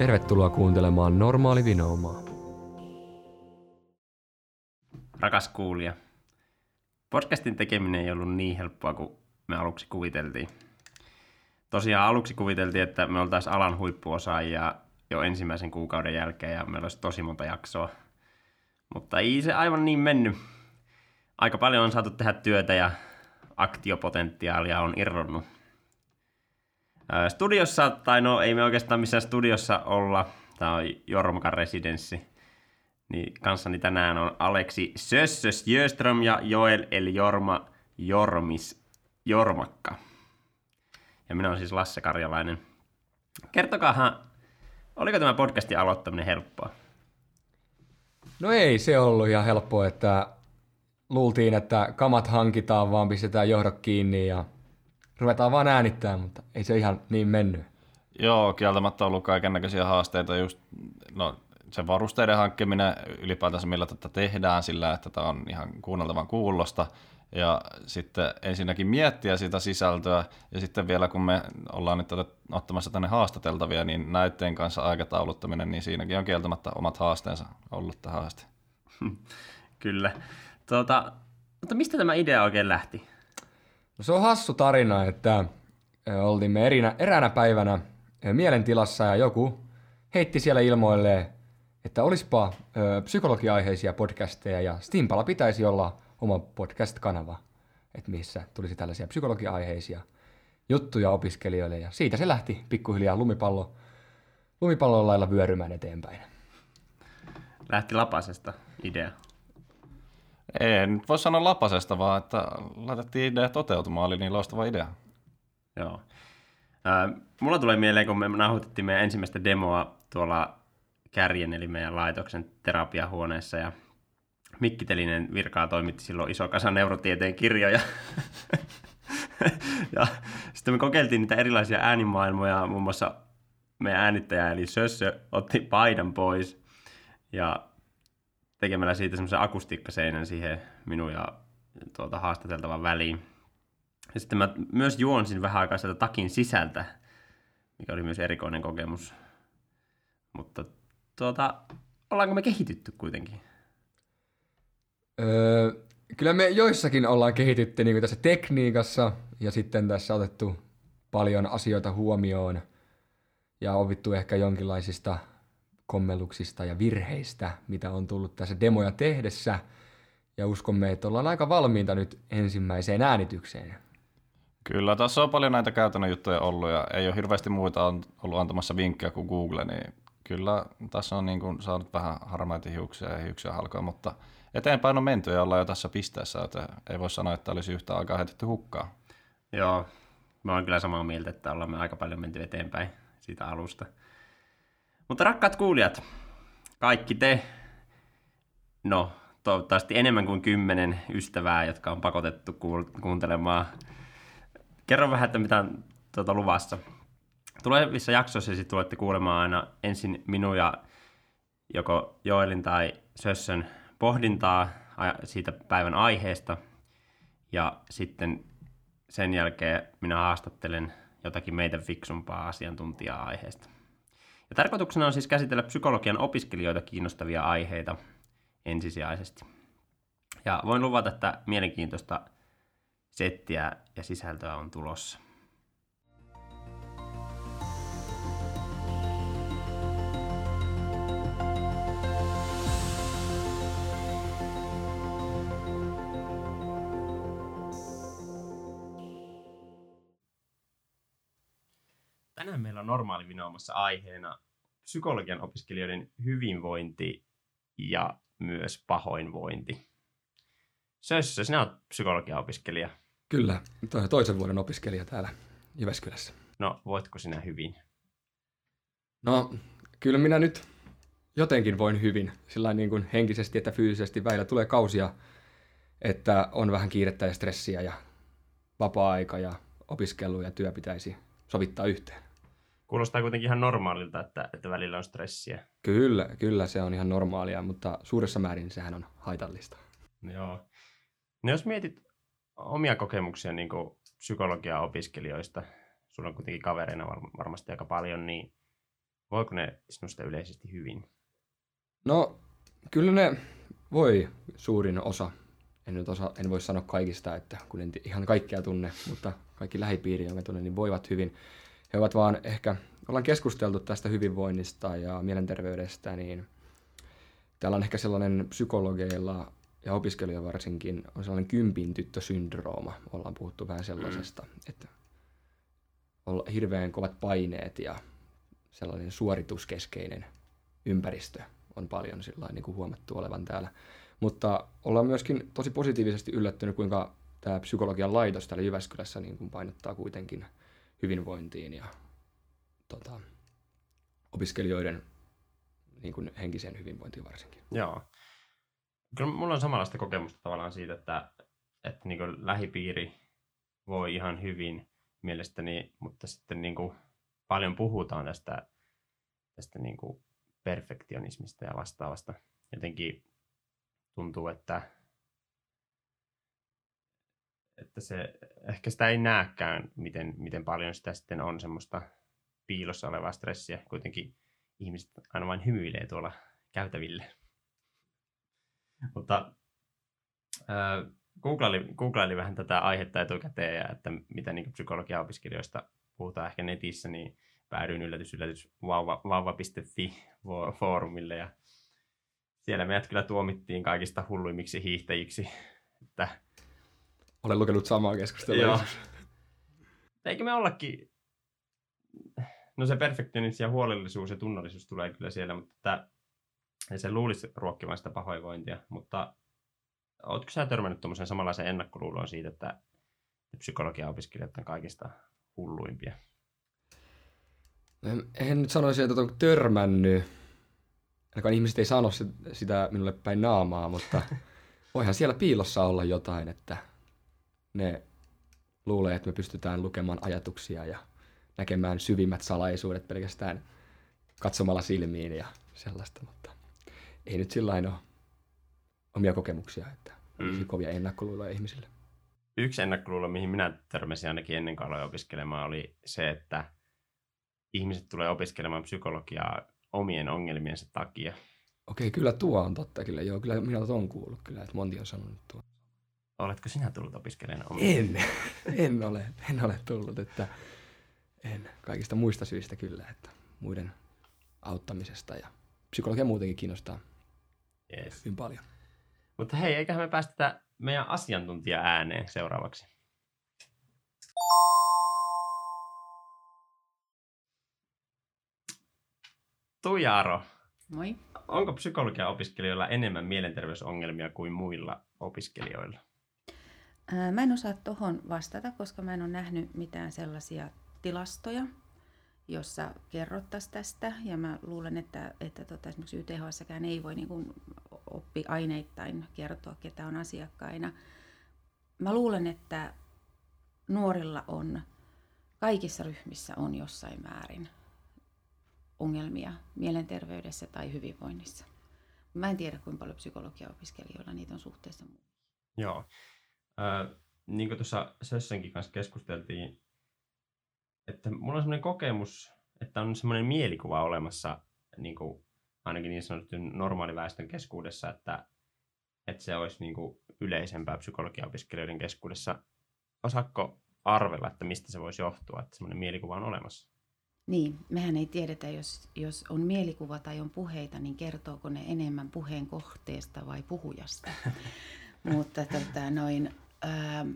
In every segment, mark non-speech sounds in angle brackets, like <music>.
Tervetuloa kuuntelemaan Normaali Vinoumaa. Rakas kuulija, podcastin tekeminen ei ollut niin helppoa kuin me aluksi kuviteltiin. Tosiaan aluksi kuviteltiin, että me oltaisiin alan huippuosaajia jo ensimmäisen kuukauden jälkeen ja meillä olisi tosi monta jaksoa. Mutta ei se aivan niin mennyt. Aika paljon on saatu tehdä työtä ja aktiopotentiaalia on irronnut. Studiossa, tai no ei me oikeastaan missään studiossa olla, tämä on Jormakan residenssi, niin kanssani tänään on Aleksi Sössös Jöström ja Joel eli Jorma Jormis Jormakka. Ja minä olen siis Lasse Karjalainen. Kertokaahan, oliko tämä podcastin aloittaminen helppoa? No ei se ollut ihan helppoa, että luultiin, että kamat hankitaan, vaan pistetään johdot kiinni ja ruvetaan vaan äänittää, mutta ei se ihan niin mennyt. Joo, kieltämättä on ollut kaiken näköisiä haasteita, just no, se varusteiden hankkiminen ylipäätänsä, millä tätä tehdään sillä, että tämä on ihan kuunneltavan kuulosta, ja sitten ensinnäkin miettiä sitä sisältöä, ja sitten vielä kun me ollaan nyt ottamassa tänne haastateltavia, niin näytteen kanssa aikatauluttaminen, niin siinäkin on kieltämättä omat haasteensa ollut tähän asti. <laughs> Kyllä. Tuota, mutta mistä tämä idea oikein lähti? No se on hassu tarina, että oltiin me erinä, eräänä päivänä mielentilassa ja joku heitti siellä ilmoille, että olisipa ö, psykologiaiheisia podcasteja ja Stimpala pitäisi olla oma podcast-kanava, että missä tulisi tällaisia psykologiaiheisia juttuja opiskelijoille ja siitä se lähti pikkuhiljaa lumipallo, lumipallon lailla vyörymään eteenpäin. Lähti lapasesta idea. Nyt voi sanoa lapasesta, vaan että laitettiin idea toteutumaan, oli niin loistava idea. Joo. Äh, mulla tulee mieleen, kun me nauhoitettiin meidän ensimmäistä demoa tuolla Kärjen, eli meidän laitoksen terapiahuoneessa, ja Mikkitelinen virkaa toimitti silloin iso kasa neurotieteen kirjoja. <laughs> ja sitten me kokeiltiin niitä erilaisia äänimaailmoja, muun muassa meidän äänittäjä, eli Sössö, otti paidan pois, ja tekemällä siitä semmoisen akustiikkaseinän siihen minun ja tuota haastateltavan väliin. Ja sitten mä myös juonsin vähän aikaa sieltä takin sisältä, mikä oli myös erikoinen kokemus. Mutta tuota, ollaanko me kehitytty kuitenkin? Öö, kyllä me joissakin ollaan kehitytty niin tässä tekniikassa ja sitten tässä otettu paljon asioita huomioon ja opittu ehkä jonkinlaisista kommelluksista ja virheistä, mitä on tullut tässä demoja tehdessä. Ja uskomme, että ollaan aika valmiita nyt ensimmäiseen äänitykseen. Kyllä, tässä on paljon näitä käytännön juttuja ollut ja ei ole hirveästi muita ollut antamassa vinkkejä kuin Google, niin kyllä tässä on niin kuin saanut vähän harmaita hiuksia ja hiuksia halkoa, mutta eteenpäin on menty ja ollaan jo tässä pisteessä, että ei voi sanoa, että olisi yhtä aikaa heitetty hukkaa. Joo, mä oon kyllä samaa mieltä, että ollaan me aika paljon menty eteenpäin siitä alusta. Mutta rakkaat kuulijat, kaikki te, no toivottavasti enemmän kuin kymmenen ystävää, jotka on pakotettu kuuntelemaan. Kerro vähän, että mitä on tuota, luvassa. Tulevissa jaksoissa sitten tulette kuulemaan aina ensin minun ja joko Joelin tai Sössön pohdintaa siitä päivän aiheesta. Ja sitten sen jälkeen minä haastattelen jotakin meitä fiksumpaa asiantuntijaa aiheesta. Ja tarkoituksena on siis käsitellä psykologian opiskelijoita kiinnostavia aiheita ensisijaisesti. Ja voin luvata, että mielenkiintoista settiä ja sisältöä on tulossa. Tänään meillä on normaali vinoomassa aiheena psykologian opiskelijoiden hyvinvointi ja myös pahoinvointi. Sössö, sinä olet psykologia-opiskelija. Kyllä, toisen vuoden opiskelija täällä Jyväskylässä. No, voitko sinä hyvin? No, kyllä minä nyt jotenkin voin hyvin, sillä niin kuin henkisesti että fyysisesti. Väillä tulee kausia, että on vähän kiirettä ja stressiä ja vapaa-aika ja opiskelu ja työ pitäisi sovittaa yhteen. Kuulostaa kuitenkin ihan normaalilta, että, että välillä on stressiä. Kyllä, kyllä se on ihan normaalia, mutta suuressa määrin sehän on haitallista. Joo. No jos mietit omia kokemuksia niin psykologia-opiskelijoista, sulla on kuitenkin kavereina varmasti aika paljon, niin voiko ne sinusta yleisesti hyvin? No, kyllä ne voi suurin osa. En nyt osa, en voi sanoa kaikista, että kun en ihan kaikkea tunne, mutta kaikki lähipiiri, jonka tunnen, niin voivat hyvin. He ovat vaan ehkä, ollaan keskusteltu tästä hyvinvoinnista ja mielenterveydestä, niin täällä on ehkä sellainen psykologeilla ja opiskelijoilla varsinkin on sellainen kympin tyttösyndrooma. Ollaan puhuttu vähän sellaisesta, mm. että on hirveän kovat paineet ja sellainen suorituskeskeinen ympäristö on paljon sillä niin kuin huomattu olevan täällä. Mutta ollaan myöskin tosi positiivisesti yllättynyt, kuinka tämä psykologian laitos täällä Jyväskylässä niin kuin painottaa kuitenkin hyvinvointiin ja tota, opiskelijoiden niin kuin henkiseen hyvinvointiin varsinkin. Joo. Kyllä mulla on samanlaista kokemusta tavallaan siitä, että, että niin kuin lähipiiri voi ihan hyvin mielestäni, mutta sitten niin kuin paljon puhutaan tästä, tästä niin kuin perfektionismista ja vastaavasta. Jotenkin tuntuu, että, että se, ehkä sitä ei näekään, miten, miten paljon sitä sitten on semmoista piilossa olevaa stressiä. Kuitenkin ihmiset aina vain hymyilee tuolla käytäville. Mutta äh, googlaili, googlaili vähän tätä aihetta etukäteen ja että mitä niin psykologia-opiskelijoista puhutaan ehkä netissä, niin päädyin yllätys, yllätys vauva, vauva.fi foorumille ja siellä meidät kyllä tuomittiin kaikista hulluimmiksi hiihtäjiksi. Että... Olen lukenut samaa keskustelua. Joo. <laughs> Eikö me ollakin... No se perfektionismi ja huolellisuus ja tunnollisuus tulee kyllä siellä, mutta ei se luulisi ruokkivan sitä pahoinvointia, mutta oletko sä törmännyt tuommoisen samanlaisen ennakkoluuloon siitä, että psykologia-opiskelijat on kaikista hulluimpia? En, en nyt sanoisi, että on törmännyt. Ainakaan ihmiset ei sano sitä minulle päin naamaa, mutta voihan siellä piilossa olla jotain, että ne luulee, että me pystytään lukemaan ajatuksia ja näkemään syvimmät salaisuudet pelkästään katsomalla silmiin ja sellaista, mutta ei nyt sillä ole omia kokemuksia, että olisi mm. kovia ennakkoluuloja ihmisille. Yksi ennakkoluulo, mihin minä törmäsin ainakin ennen kuin aloin opiskelemaan, oli se, että ihmiset tulee opiskelemaan psykologiaa omien ongelmiensa takia. Okei, kyllä tuo on totta kyllä. Joo, kyllä minä olen kuullut kyllä, että Monti on sanonut tuo. Oletko sinä tullut opiskelemaan omia? En, <laughs> en ole, en ole tullut, että en. Kaikista muista syistä kyllä, että muiden auttamisesta ja psykologia muutenkin kiinnostaa yes. hyvin paljon. Mutta hei, eiköhän me päästä meidän asiantuntija ääneen seuraavaksi. Tujaro. Moi. Onko psykologian opiskelijoilla enemmän mielenterveysongelmia kuin muilla opiskelijoilla? Mä en osaa tuohon vastata, koska mä en ole nähnyt mitään sellaisia tilastoja, jossa kerrottaisiin tästä. Ja mä luulen, että, että tota, esimerkiksi YTHSkään ei voi niin kuin oppiaineittain kertoa, ketä on asiakkaina. Mä luulen, että nuorilla on, kaikissa ryhmissä on jossain määrin ongelmia mielenterveydessä tai hyvinvoinnissa. Mä en tiedä, kuinka paljon psykologia-opiskelijoilla niitä on suhteessa muuhun. Joo. Äh, niin kuin tuossa Sössenkin kanssa keskusteltiin, että mulla on sellainen kokemus, että on semmoinen mielikuva olemassa niin kuin ainakin niin sanottu normaaliväestön keskuudessa, että, että se olisi niin kuin yleisempää psykologiaopiskelijoiden keskuudessa. Osaatko arvella, että mistä se voisi johtua, että semmoinen mielikuva on olemassa? Niin, mehän ei tiedetä, jos, jos on mielikuva tai on puheita, niin kertooko ne enemmän puheen kohteesta vai puhujasta. <laughs> Mutta tota, noin, ää,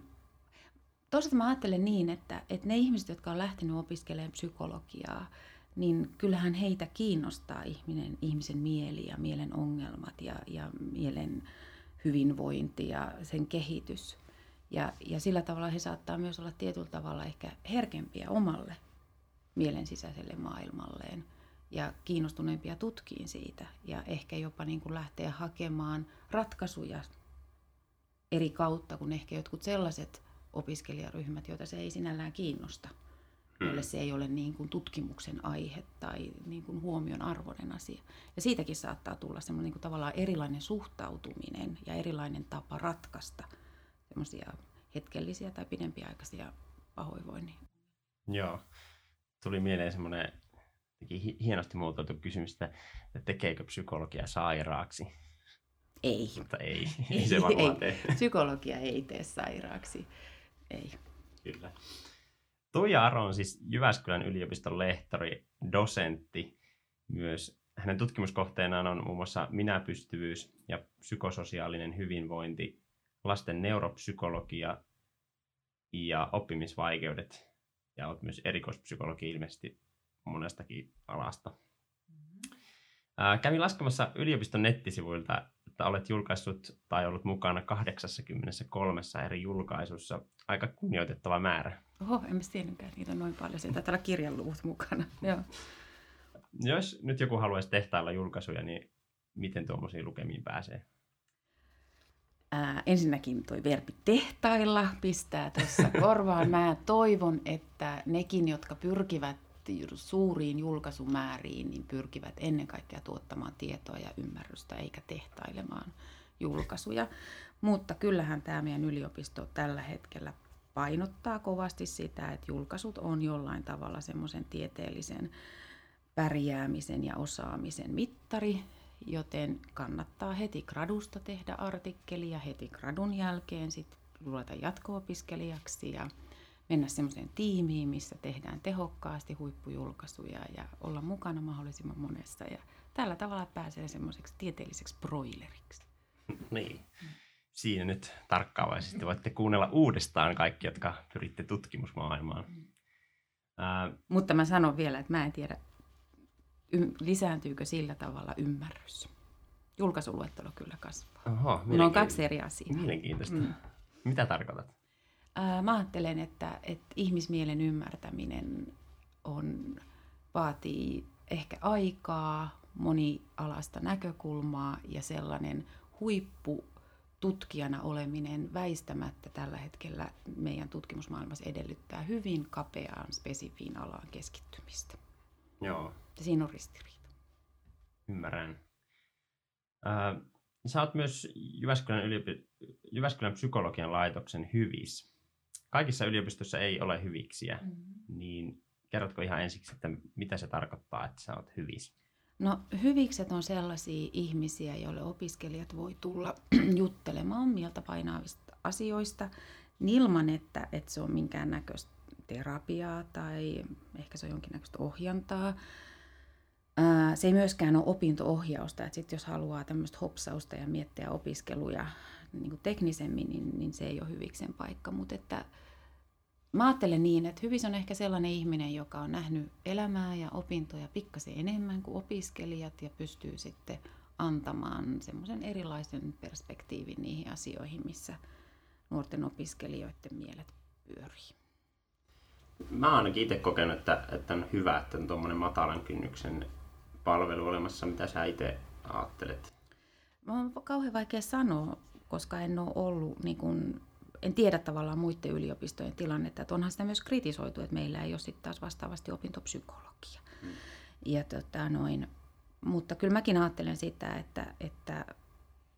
toisaalta mä ajattelen niin, että, että ne ihmiset, jotka on lähtenyt opiskelemaan psykologiaa, niin kyllähän heitä kiinnostaa ihminen, ihmisen mieli ja mielen ongelmat ja, ja mielen hyvinvointi ja sen kehitys. Ja, ja sillä tavalla he saattaa myös olla tietyllä tavalla ehkä herkempiä omalle mielen sisäiselle maailmalleen ja kiinnostuneempia tutkiin siitä ja ehkä jopa niin kuin lähteä hakemaan ratkaisuja eri kautta kuin ehkä jotkut sellaiset opiskelijaryhmät, joita se ei sinällään kiinnosta – jolle se ei ole niin kuin tutkimuksen aihe tai niin kuin huomion arvoinen asia. Ja siitäkin saattaa tulla semmoinen niin kuin tavallaan erilainen suhtautuminen ja erilainen tapa ratkaista semmoisia hetkellisiä tai pidempiaikaisia pahoinvoinnin. Joo. Tuli mieleen semmoinen hienosti muotoiltu kysymys, että tekeekö psykologia sairaaksi? Ei. Mutta ei, <laughs> ei se varmaan ei. tee. Psykologia ei tee sairaaksi. Ei. Kyllä. Tuija Aro on siis Jyväskylän yliopiston lehtori, dosentti. Myös hänen tutkimuskohteenaan on muun muassa minäpystyvyys ja psykososiaalinen hyvinvointi, lasten neuropsykologia ja oppimisvaikeudet. Ja olet myös erikoispsykologi ilmeisesti monestakin alasta. Ää, kävin laskemassa yliopiston nettisivuilta, että olet julkaissut tai ollut mukana 83 eri julkaisussa. Aika kunnioitettava määrä. Oho, en mä tiennytkään, niitä on noin paljon. Sieltä täällä kirjanluvut mukana. <laughs> Joo. Jos nyt joku haluaisi tehtailla julkaisuja, niin miten tuommoisiin lukemiin pääsee? Ää, ensinnäkin toi verbi tehtailla pistää tuossa korvaan. Mä toivon, että nekin, jotka pyrkivät suuriin julkaisumääriin, niin pyrkivät ennen kaikkea tuottamaan tietoa ja ymmärrystä, eikä tehtailemaan julkaisuja. Mutta kyllähän tämä meidän yliopisto tällä hetkellä painottaa kovasti sitä, että julkaisut on jollain tavalla semmoisen tieteellisen pärjäämisen ja osaamisen mittari, joten kannattaa heti gradusta tehdä artikkeli ja heti gradun jälkeen sitten ruveta jatko-opiskelijaksi ja mennä semmoiseen tiimiin, missä tehdään tehokkaasti huippujulkaisuja ja olla mukana mahdollisimman monessa. Ja tällä tavalla pääsee semmoiseksi tieteelliseksi broileriksi. Niin. Siinä nyt tarkkaavaisesti voitte kuunnella uudestaan kaikki, jotka pyritte tutkimusmaailmaan. Mm. Ää... Mutta mä sanon vielä, että mä en tiedä, lisääntyykö sillä tavalla ymmärrys. Julkaisuluettelo kyllä kasvaa. Oho, no on kaksi eri asiaa. Mielenkiintoista. Mm. Mitä tarkoitat? Mä ajattelen, että, että ihmismielen ymmärtäminen on, vaatii ehkä aikaa, monialasta näkökulmaa ja sellainen huippu tutkijana oleminen väistämättä tällä hetkellä meidän tutkimusmaailmassa edellyttää hyvin kapeaan, spesifiin alaan keskittymistä. Joo. Ja siinä on ristiriita. Ymmärrän. Äh, sä oot myös Jyväskylän, yliopi- Jyväskylän psykologian laitoksen hyvis kaikissa yliopistoissa ei ole hyviksiä, mm-hmm. niin kerrotko ihan ensiksi, että mitä se tarkoittaa, että sä oot hyvis? No hyvikset on sellaisia ihmisiä, joille opiskelijat voi tulla <clears throat> juttelemaan mieltä painavista asioista ilman, että, että se on minkäännäköistä terapiaa tai ehkä se on jonkinnäköistä ohjantaa. Se ei myöskään ole opinto-ohjausta, että sit jos haluaa tämmöistä hopsausta ja miettiä opiskeluja niin kuin teknisemmin, niin, niin se ei ole hyviksen paikka. Mutta että mä ajattelen niin, että hyvis on ehkä sellainen ihminen, joka on nähnyt elämää ja opintoja pikkasen enemmän kuin opiskelijat ja pystyy sitten antamaan semmoisen erilaisen perspektiivin niihin asioihin, missä nuorten opiskelijoiden mielet pyörii. Mä oon ainakin itse kokenut, että, että on hyvä, että on tuommoinen matalan kynnyksen palvelu olemassa. Mitä sä itse ajattelet? Mä on kauhean vaikea sanoa, koska en ole ollut, niin kun, en tiedä tavallaan muiden yliopistojen tilannetta, että onhan sitä myös kritisoitu, että meillä ei ole sitten taas vastaavasti opintopsykologia. Mm. Ja tota, noin, mutta kyllä mäkin ajattelen sitä, että, että,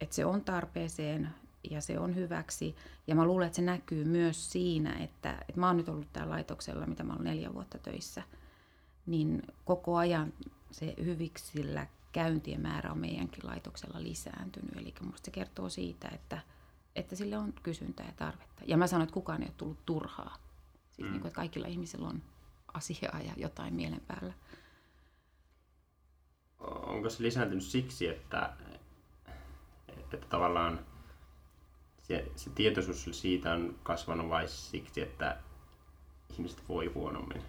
että se on tarpeeseen ja se on hyväksi. Ja mä luulen, että se näkyy myös siinä, että, että mä oon nyt ollut täällä laitoksella, mitä mä olen neljä vuotta töissä, niin koko ajan se hyviksillä käyntien määrä on meidänkin laitoksella lisääntynyt. Eli minusta se kertoo siitä, että, että sille on kysyntää ja tarvetta. Ja mä sanon, että kukaan ei ole tullut turhaa. Siis mm. niin kuin, että kaikilla ihmisillä on asiaa ja jotain mielen päällä. Onko se lisääntynyt siksi, että, että tavallaan se, se tietoisuus siitä on kasvanut vai siksi, että ihmiset voi huonommin?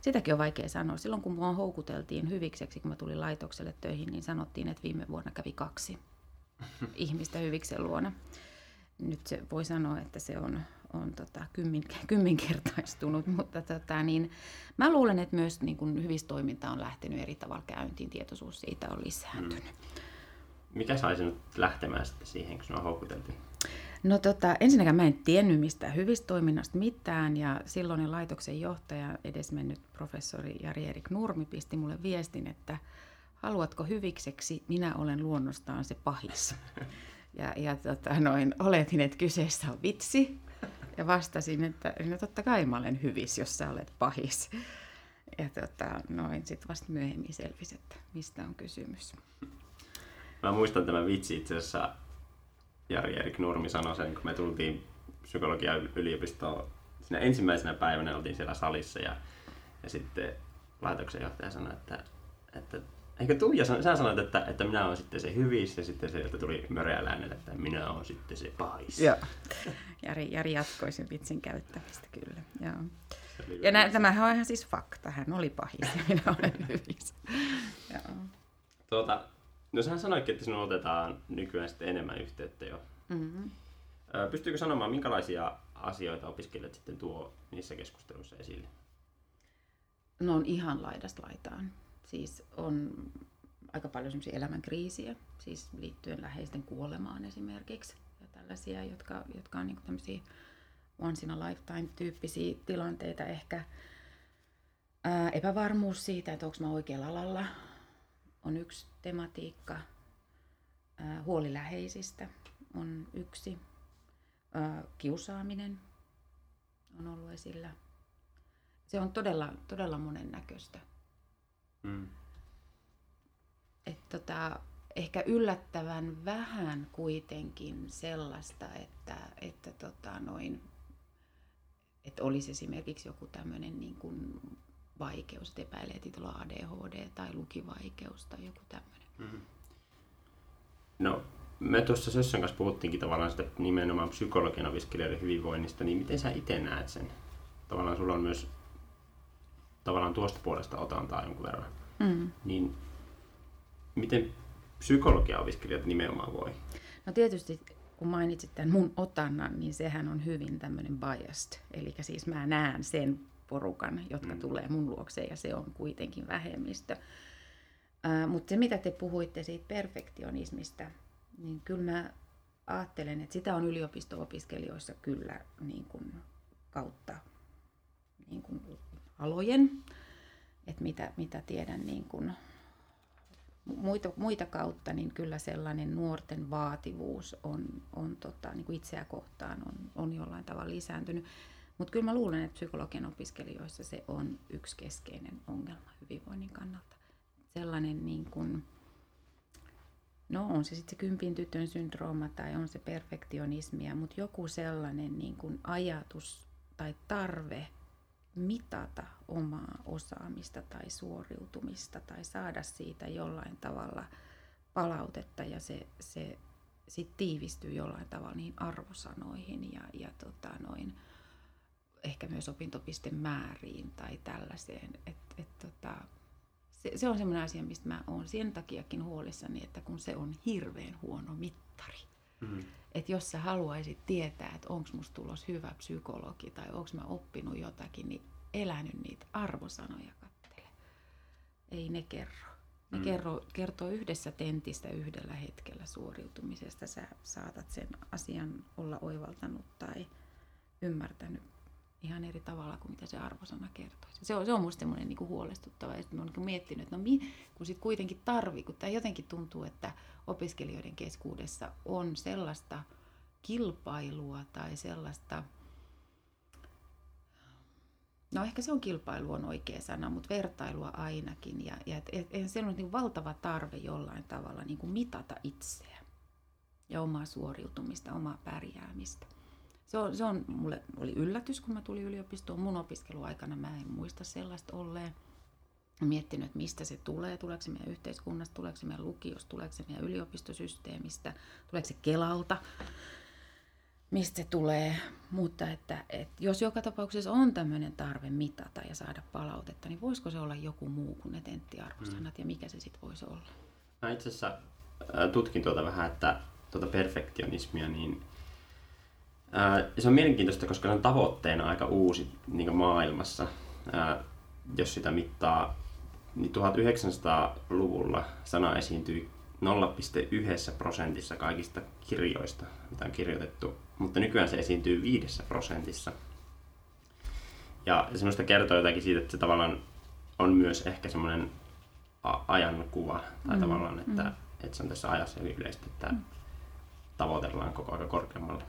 Sitäkin on vaikea sanoa. Silloin kun mua houkuteltiin hyvikseksi, kun mä tulin laitokselle töihin, niin sanottiin, että viime vuonna kävi kaksi <laughs> ihmistä hyviksen luona. Nyt se voi sanoa, että se on, on tota, kymmin, <laughs> kymminkertaistunut, mutta tota, niin, mä luulen, että myös niin kun hyvistoiminta on lähtenyt eri tavalla käyntiin, tietoisuus siitä on lisääntynyt. Mm. Mikä sai sinut lähtemään sitten siihen, kun sinua houkuteltiin? No tota, ensinnäkään mä en tiennyt mistään hyvistä toiminnasta mitään ja silloin laitoksen johtaja, edesmennyt professori Jari-Erik Nurmi pisti mulle viestin, että haluatko hyvikseksi, minä olen luonnostaan se pahis. <laughs> Ja, ja tota, noin, oletin, että kyseessä on vitsi ja vastasin, että no totta kai mä olen hyvis, jos sä olet pahis. ja tota, noin sitten vasta myöhemmin selvisi, että mistä on kysymys. Mä muistan tämän vitsi itse asiassa, Jari Erik Nurmi sanoi sen, kun me tultiin psykologian yliopistoon. Siinä ensimmäisenä päivänä oltiin siellä salissa ja, ja sitten laitoksen johtaja sanoi, että, että Eikö Tuija, sä sanoit, että, että minä olen sitten se hyvissä ja sitten sieltä tuli möreäläinen, että minä olen sitten se pahis. Joo. Jari, Jari jatkoi sen vitsin käyttämistä kyllä. Joo. Ja nä, tämähän on ihan siis fakta. Hän oli pahis ja minä olen <laughs> hyvissä. Joo. Tuota, no sähän sanoitkin, että sinun otetaan nykyään sitten enemmän yhteyttä jo. Mm-hmm. Pystyykö sanomaan, minkälaisia asioita opiskelijat sitten tuo niissä keskusteluissa esille? No on ihan laidasta laitaan. Siis on aika paljon semmoisia elämänkriisiä, siis liittyen läheisten kuolemaan esimerkiksi. Ja tällaisia, jotka, jotka on niin tämmöisiä once in a lifetime tyyppisiä tilanteita ehkä. Ää, epävarmuus siitä, että onko mä oikealla alalla, on yksi tematiikka. Ää, huoli läheisistä on yksi. Ää, kiusaaminen on ollut esillä. Se on todella, todella monennäköistä. Mm. Et tota, ehkä yllättävän vähän kuitenkin sellaista, että, että tota noin, että olisi esimerkiksi joku tämmöinen niin kuin vaikeus, että epäilee, että on ADHD tai lukivaikeus tai joku tämmöinen. Mm-hmm. No, me tuossa Sössön kanssa puhuttiinkin tavallaan sitä nimenomaan psykologian opiskelijoiden hyvinvoinnista, niin miten sä itse näet sen? Tavallaan sulla on myös tavallaan tuosta puolesta otantaa jonkun verran. Mm. Niin miten psykologia-opiskelijat nimenomaan voi? No tietysti kun mainitsit tämän mun otannan, niin sehän on hyvin tämmöinen biased. Eli siis mä näen sen porukan, jotka mm. tulee mun luokseen ja se on kuitenkin vähemmistö. Uh, mutta se mitä te puhuitte siitä perfektionismista, niin kyllä mä ajattelen, että sitä on yliopisto-opiskelijoissa kyllä niin kuin kautta niin kuin alojen että mitä, mitä tiedän niin kuin muita, muita kautta, niin kyllä sellainen nuorten vaativuus on, on tota, niin kuin itseä kohtaan on, on jollain tavalla lisääntynyt. Mutta kyllä mä luulen, että psykologian opiskelijoissa se on yksi keskeinen ongelma hyvinvoinnin kannalta. Sellainen niin kuin, no on se sitten se kympin tytön syndrooma tai on se perfektionismia, mutta joku sellainen niin kuin ajatus tai tarve mitata omaa osaamista tai suoriutumista tai saada siitä jollain tavalla palautetta ja se, se sit tiivistyy jollain tavalla niihin arvosanoihin ja, ja tota noin, ehkä myös opintopistemääriin tai tällaiseen. Et, et tota, se, se on sellainen asia, mistä mä oon sen takiakin huolissani, että kun se on hirveän huono mittari. Mm. Että jos sä haluaisit tietää, että onko musta tulos hyvä psykologi tai onko mä oppinut jotakin, niin elänyt niitä arvosanoja kattele. Ei ne kerro. Ne mm. kerro, kertoo yhdessä tentistä yhdellä hetkellä suoriutumisesta. Sä saatat sen asian olla oivaltanut tai ymmärtänyt ihan eri tavalla kuin mitä se arvosana kertoo. Se on, se on musta semmoinen niin huolestuttava. Ja mä oon niin miettinyt, että no mi, kun sit kuitenkin tarvii, kun tämä jotenkin tuntuu, että opiskelijoiden keskuudessa on sellaista kilpailua tai sellaista – No ehkä se on kilpailu on oikea sana, mutta vertailua ainakin. Ja, ja et, et, et on niin valtava tarve jollain tavalla niin kuin mitata itseä ja omaa suoriutumista, omaa pärjäämistä. Se on, se on mulle oli yllätys, kun mä tulin yliopistoon. Mun opiskeluaikana mä en muista sellaista olleen. Mä miettinyt, että mistä se tulee, tuleeko se meidän yhteiskunnasta, tuleeko se meidän lukiosta, tuleeko se meidän yliopistosysteemistä, tuleeko se Kelalta mistä se tulee, mutta että, että jos joka tapauksessa on tämmöinen tarve mitata ja saada palautetta, niin voisiko se olla joku muu kuin ne tenttiarvosanat mm. ja mikä se sitten voisi olla? Mä itse asiassa tutkin tuota vähän, että tuota perfektionismia, niin ää, se on mielenkiintoista, koska se on tavoitteena aika uusi niin maailmassa. Ää, jos sitä mittaa, niin 1900-luvulla sana esiintyi 0,1 prosentissa kaikista kirjoista, mitä on kirjoitettu, mutta nykyään se esiintyy 5 prosentissa. Ja se minusta kertoo jotakin siitä, että se tavallaan on myös ehkä semmoinen ajankuva, tai mm. tavallaan, että, mm. että se on tässä ajassa yleistä, että mm. tavoitellaan koko ajan korkeammalle.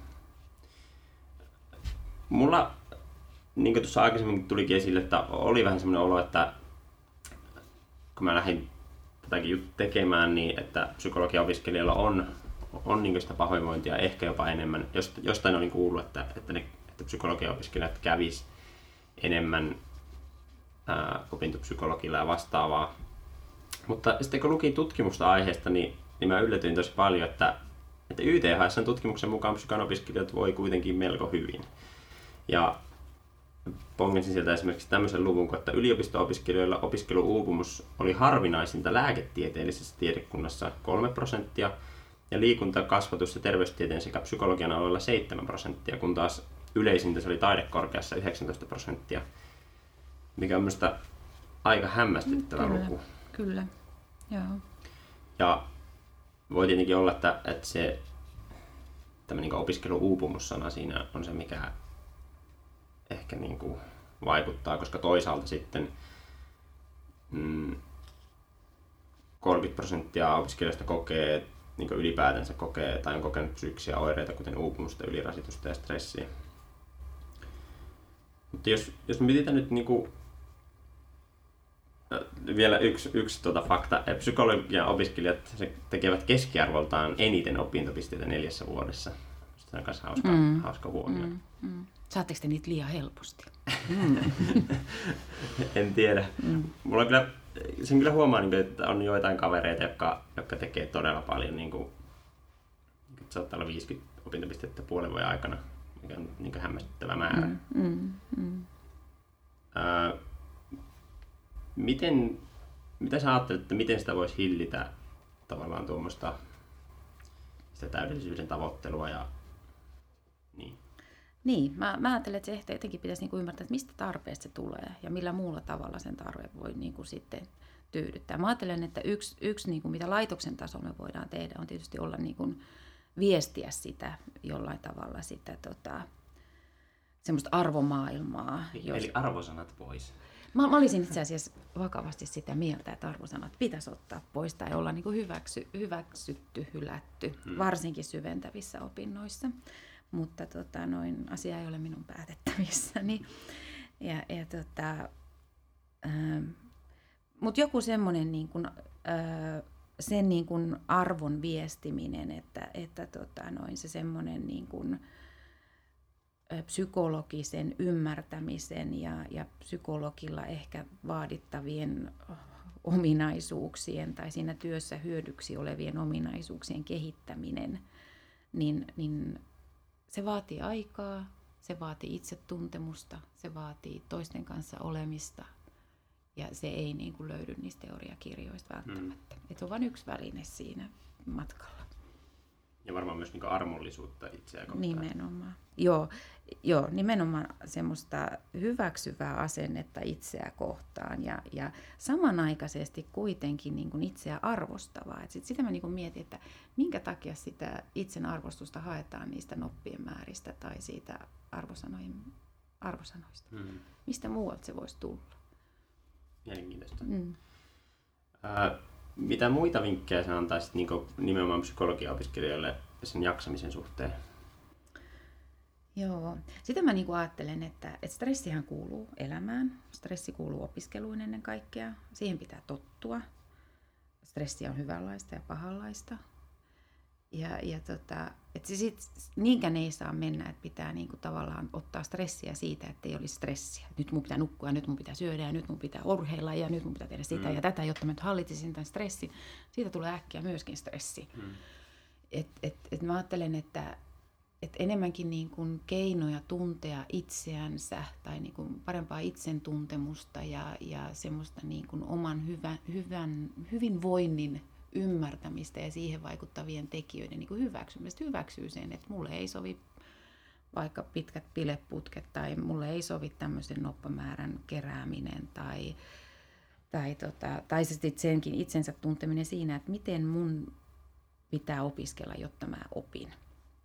Mulla niin kuin tuossa aikaisemmin tulikin esille, että oli vähän semmoinen olo, että kun mä lähdin tätäkin juttu tekemään, niin että psykologian opiskelijoilla on, on niin sitä pahoinvointia ehkä jopa enemmän. Jostain olin kuullut, että, että, ne, että psykologian opiskelijat kävis enemmän ää, opintopsykologilla ja vastaavaa. Mutta sitten kun lukin tutkimusta aiheesta, niin, niin mä yllätyin tosi paljon, että, että YTHS tutkimuksen mukaan psykan opiskelijat voi kuitenkin melko hyvin. Ja pongensin sieltä esimerkiksi tämmöisen luvun, että yliopisto-opiskelijoilla opiskeluuupumus oli harvinaisinta lääketieteellisessä tiedekunnassa 3 prosenttia ja liikunta, kasvatus ja terveystieteen sekä psykologian alueella 7 prosenttia, kun taas yleisintä se oli taidekorkeassa 19 prosenttia, mikä on minusta aika hämmästyttävä kyllä, luku. Kyllä, joo. Ja voi tietenkin olla, että, että se tämmöinen niin opiskelu-uupumussana siinä on se, mikä ehkä niin kuin vaikuttaa, koska toisaalta sitten mm, 30 prosenttia opiskelijoista kokee, niin ylipäätänsä kokee tai on kokenut psyykkisiä oireita, kuten uupumusta, ylirasitusta ja stressiä. Mutta jos, jos me mietitään nyt niin kuin, vielä yksi, yksi tuota fakta. Psykologian opiskelijat tekevät keskiarvoltaan eniten opintopisteitä neljässä vuodessa. Se on myös hauska, mm. hauska huomio. Mm, mm. Saatteko te niitä liian helposti? Mm. <laughs> en tiedä. Mm. Mulla on kyllä, sen kyllä huomaa, niin että on joitain kavereita, jotka, jotka tekee todella paljon. Niin kuin, saattaa olla 50 opintopistettä puolen vuoden aikana, mikä on niin hämmästyttävä määrä. Mm, mm, mm. Äh, miten, mitä sä ajattelet, että miten sitä voisi hillitä tavallaan tuommoista sitä täydellisyyden tavoittelua ja? Niin, mä, mä ajattelen, että se jotenkin pitäisi niinku ymmärtää, että mistä tarpeesta se tulee ja millä muulla tavalla sen tarve voi niinku sitten tyydyttää. Mä ajattelen, että yksi, yksi niinku, mitä laitoksen tasolla me voidaan tehdä, on tietysti olla niinku, viestiä sitä jollain tavalla sitä tota, semmoista arvomaailmaa. Eli jos... arvosanat pois. Mä, mä olisin itse asiassa vakavasti sitä mieltä, että arvosanat pitäisi ottaa pois tai olla niin kuin hyväksy, hyväksytty, hylätty, hmm. varsinkin syventävissä opinnoissa mutta tota, noin, asia ei ole minun päätettävissäni. Ja, ja tota, ähm, mutta joku semmoinen niin kuin, äh, sen niin kuin arvon viestiminen, että, että tota, noin se semmoinen niin kuin, psykologisen ymmärtämisen ja, ja psykologilla ehkä vaadittavien ominaisuuksien tai siinä työssä hyödyksi olevien ominaisuuksien kehittäminen, niin, niin se vaatii aikaa, se vaatii itsetuntemusta, se vaatii toisten kanssa olemista ja se ei niin kuin löydy niistä teoriakirjoista välttämättä. Mm. Et se on vain yksi väline siinä matkalla. Ja varmaan myös niin armollisuutta itseä kohtaan. Nimenomaan. Joo, joo, nimenomaan semmoista hyväksyvää asennetta itseä kohtaan ja, ja samanaikaisesti kuitenkin niin kuin itseä arvostavaa. Et sit sitä mä niin kuin mietin, että minkä takia sitä itsen arvostusta haetaan niistä noppien määristä tai siitä arvosanojen, arvosanoista. Mm. Mistä muualta se voisi tulla? Mielenkiintoista. Mm. Äh, mitä muita vinkkejä sä antaisit niin nimenomaan psykologiaopiskelijoille sen jaksamisen suhteen? Joo. Sitä mä niinku ajattelen, että, että stressihän kuuluu elämään. Stressi kuuluu opiskeluun ennen kaikkea. Siihen pitää tottua. Stressi on hyvänlaista ja pahanlaista. Ja, ja tota, että sit, niinkään ei saa mennä, että pitää niinku tavallaan ottaa stressiä siitä, että ei olisi stressiä. Nyt mun pitää nukkua, nyt mun pitää syödä ja nyt mun pitää urheilla ja nyt mun pitää tehdä sitä mm. ja tätä, jotta mä nyt hallitsisin tämän stressin. Siitä tulee äkkiä myöskin stressi. Mm. Et, et, et mä ajattelen, että et enemmänkin niin kuin keinoja tuntea itseänsä tai niin kuin parempaa itsen tuntemusta ja, ja semmoista niin kuin oman hyvä, hyvän, hyvinvoinnin ymmärtämistä ja siihen vaikuttavien tekijöiden niin kuin hyväksymistä. Hyväksyy sen, että mulle ei sovi vaikka pitkät pileputket tai mulle ei sovi tämmöisen noppamäärän kerääminen tai, tai, tota, tai sitten senkin itsensä tunteminen siinä, että miten mun pitää opiskella, jotta mä opin.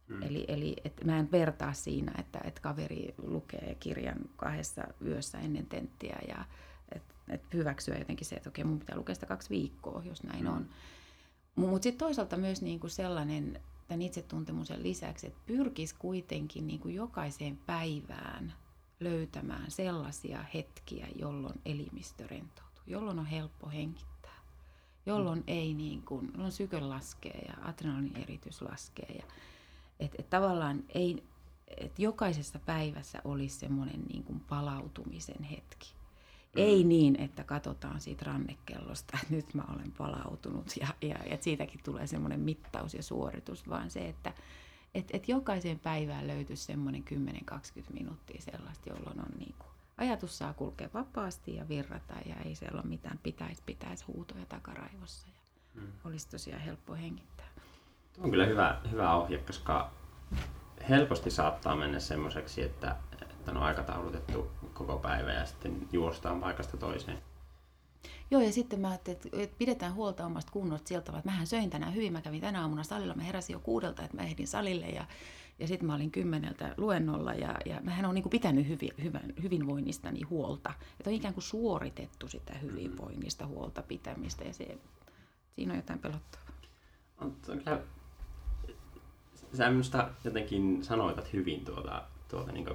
Mm. Eli, eli et mä en vertaa siinä, että et kaveri lukee kirjan kahdessa yössä ennen tenttiä ja et, et hyväksyä jotenkin se, että okei, mun pitää lukea sitä kaksi viikkoa, jos näin mm. on. Mutta sitten toisaalta myös niinku sellainen tämän itsetuntemuksen lisäksi, että pyrkisi kuitenkin niinku jokaiseen päivään löytämään sellaisia hetkiä, jolloin elimistö rentoutuu, jolloin on helppo hengittää, jolloin mm. ei niin kuin, jolloin syke laskee ja adrenalin eritys laskee. Ja, et, et tavallaan ei, et jokaisessa päivässä olisi semmoinen niin kuin palautumisen hetki. Mm. Ei niin, että katsotaan siitä rannekellosta, että nyt mä olen palautunut ja, ja, ja siitäkin tulee semmoinen mittaus ja suoritus, vaan se, että et, et jokaiseen päivään löytyisi semmoinen 10-20 minuuttia sellaista, jolloin on niin kuin, ajatus saa kulkea vapaasti ja virrata ja ei siellä ole mitään pitäisi, pitäisi huutoja takaraivossa ja mm. olisi tosiaan helppo hengittää. Tuo on kyllä hyvä, hyvä ohje, koska helposti saattaa mennä semmoiseksi, että, että on aikataulutettu koko päivä ja sitten juostaan paikasta toiseen. Joo, ja sitten mä ajattelin, että pidetään huolta omasta kunnosta sieltä, että mähän söin tänään hyvin. Mä kävin tänä aamuna salilla, mä heräsin jo kuudelta, että mä ehdin salille ja, ja sitten mä olin kymmeneltä luennolla ja, ja mähän on niin kuin pitänyt hyvi, hyvän, hyvinvoinnistani huolta. Että on ikään kuin suoritettu sitä hyvinvoinnista huolta pitämistä ja se, siinä on jotain pelottavaa. On, on kyllä, sä minusta jotenkin sanoitat hyvin tuota, tuota niin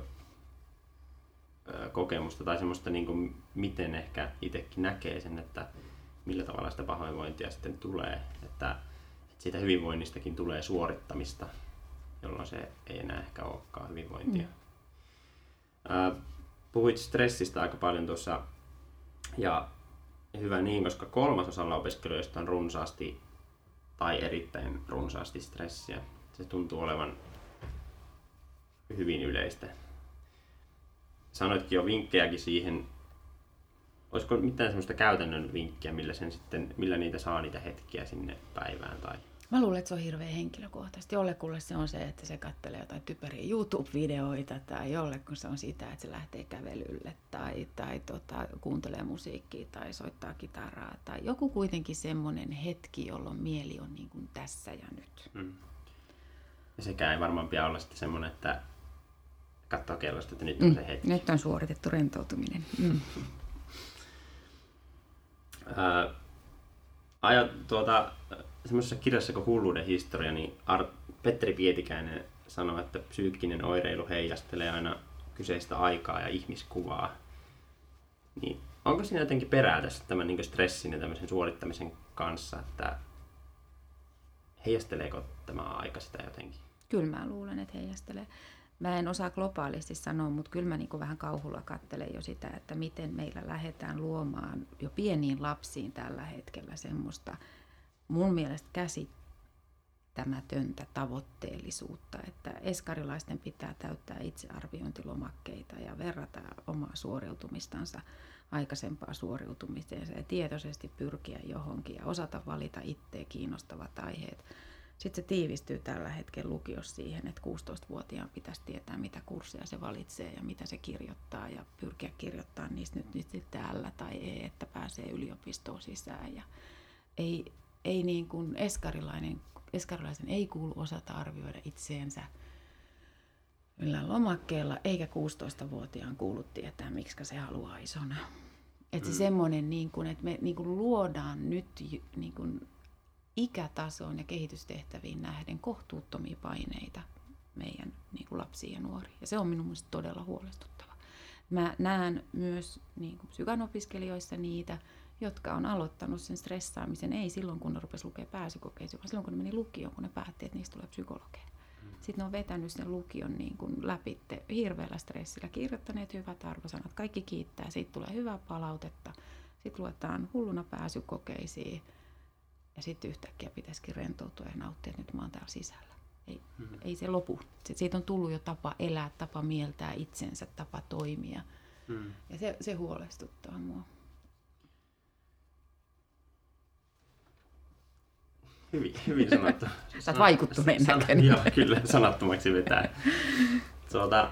kokemusta tai semmoista, niin kuin, miten ehkä itsekin näkee sen, että millä tavalla sitä pahoinvointia sitten tulee. Että, että siitä hyvinvoinnistakin tulee suorittamista, jolloin se ei enää ehkä olekaan hyvinvointia. Mm. puhuit stressistä aika paljon tuossa ja hyvä niin, koska kolmasosalla opiskelijoista on runsaasti tai erittäin runsaasti stressiä. Se tuntuu olevan hyvin yleistä sanoitkin jo vinkkejäkin siihen. Olisiko mitään semmoista käytännön vinkkiä, millä, sen sitten, millä niitä saa niitä hetkiä sinne päivään? Tai... Mä luulen, että se on hirveän henkilökohtaisesti. Jollekulle se on se, että se katselee jotain typeriä YouTube-videoita tai jollekin se on sitä, että se lähtee kävelylle tai, tai tota, kuuntelee musiikkia tai soittaa kitaraa. Tai joku kuitenkin semmoinen hetki, jolloin mieli on niin kuin tässä ja nyt. Hmm. Ja sekään ei varmaan pidä olla sitten semmoinen, että katsoa kellosta, että nyt on mm. se hetki. Nyt on suoritettu rentoutuminen. Mm. <laughs> Ää, aja, tuota, semmoisessa kirjassa kuin Hulluuden historia, niin Art, Petteri Pietikäinen sanoi, että psyykkinen oireilu heijastelee aina kyseistä aikaa ja ihmiskuvaa. Niin onko siinä jotenkin perää tässä tämän niin stressin ja tämmöisen suorittamisen kanssa, että heijasteleeko tämä aika sitä jotenkin? Kyllä mä luulen, että heijastelee. Mä en osaa globaalisti sanoa, mutta kyllä mä niin kuin vähän kauhulla katselen jo sitä, että miten meillä lähdetään luomaan jo pieniin lapsiin tällä hetkellä semmoista mun mielestä käsittämätöntä tavoitteellisuutta, että eskarilaisten pitää täyttää itsearviointilomakkeita ja verrata omaa suoriutumistansa aikaisempaa suoriutumiseen ja tietoisesti pyrkiä johonkin ja osata valita itseä kiinnostavat aiheet sitten se tiivistyy tällä hetkellä lukiossa siihen, että 16-vuotiaan pitäisi tietää, mitä kursseja se valitsee ja mitä se kirjoittaa ja pyrkiä kirjoittamaan niistä nyt, nyt täällä tai ei, että pääsee yliopistoon sisään. Ja ei, ei niin kuin eskarilainen, eskarilaisen ei kuulu osata arvioida itseensä millään lomakkeella, eikä 16-vuotiaan kuulu tietää, miksi se haluaa isona. Että mm. se semmoinen, niin kuin, että me niin kuin luodaan nyt niin kuin ikätasoon ja kehitystehtäviin nähden kohtuuttomia paineita meidän niin kuin lapsiin ja nuoriin. Ja se on minun mielestä todella huolestuttava. Mä näen myös niin kuin psykanopiskelijoissa niitä, jotka on aloittanut sen stressaamisen, ei silloin kun ne rupesi lukea pääsykokeisiin, vaan silloin kun ne meni lukioon, kun ne päätti, että niistä tulee psykologeja. Mm. Sitten ne on vetänyt sen lukion niin kuin läpi hirveällä stressillä, kirjoittaneet hyvät arvosanat, kaikki kiittää, siitä tulee hyvää palautetta, sitten luetaan hulluna pääsykokeisiin, ja sitten yhtäkkiä pitäisikin rentoutua ja nauttia, että nyt mä oon täällä sisällä. Ei, hmm. ei se lopu. Siitä on tullut jo tapa elää, tapa mieltää itsensä, tapa toimia. Hmm. Ja se, se huolestuttaa mua. Hyvin, hyvin sanottu. <laughs> Sä oot vaikuttuneen san, näköinen. Joo, kyllä, sanattomaksi vetää. Tuota,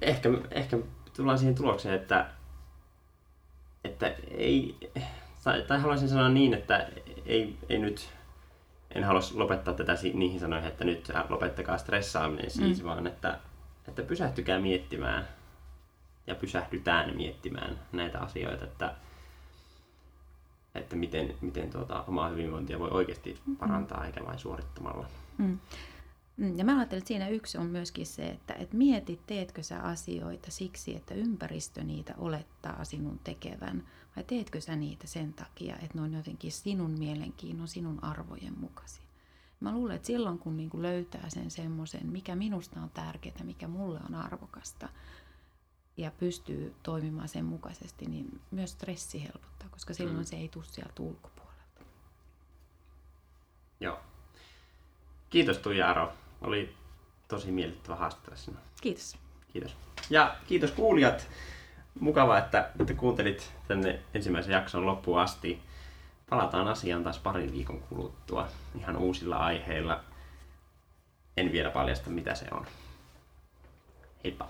ehkä, ehkä tullaan siihen tulokseen, että, että ei, tai, tai haluaisin sanoa niin, että ei, ei nyt, en halua lopettaa tätä niihin sanoihin, että nyt lopettakaa stressaaminen siis, mm. vaan että, että pysähtykää miettimään ja pysähdytään miettimään näitä asioita, että, että miten, miten tuota, omaa hyvinvointia voi oikeasti parantaa, mm. eikä vain suorittamalla. Mm. Mm, ja mä ajattelen, että siinä yksi on myöskin se, että et mieti, teetkö sä asioita siksi, että ympäristö niitä olettaa sinun tekevän, vai teetkö sä niitä sen takia, että ne on jotenkin sinun mielenkiinnon, sinun arvojen mukaisia. Mä luulen, että silloin kun niinku löytää sen semmoisen, mikä minusta on tärkeää, mikä mulle on arvokasta, ja pystyy toimimaan sen mukaisesti, niin myös stressi helpottaa, koska silloin mm. se ei tule sieltä ulkopuolelta. Joo. Kiitos Tuija Aro. Oli tosi miellyttävä haastattella sinua. Kiitos. Kiitos. Ja kiitos kuulijat. Mukava, että, että kuuntelit tänne ensimmäisen jakson loppuun asti. Palataan asiaan taas parin viikon kuluttua ihan uusilla aiheilla. En vielä paljasta, mitä se on. Heippa!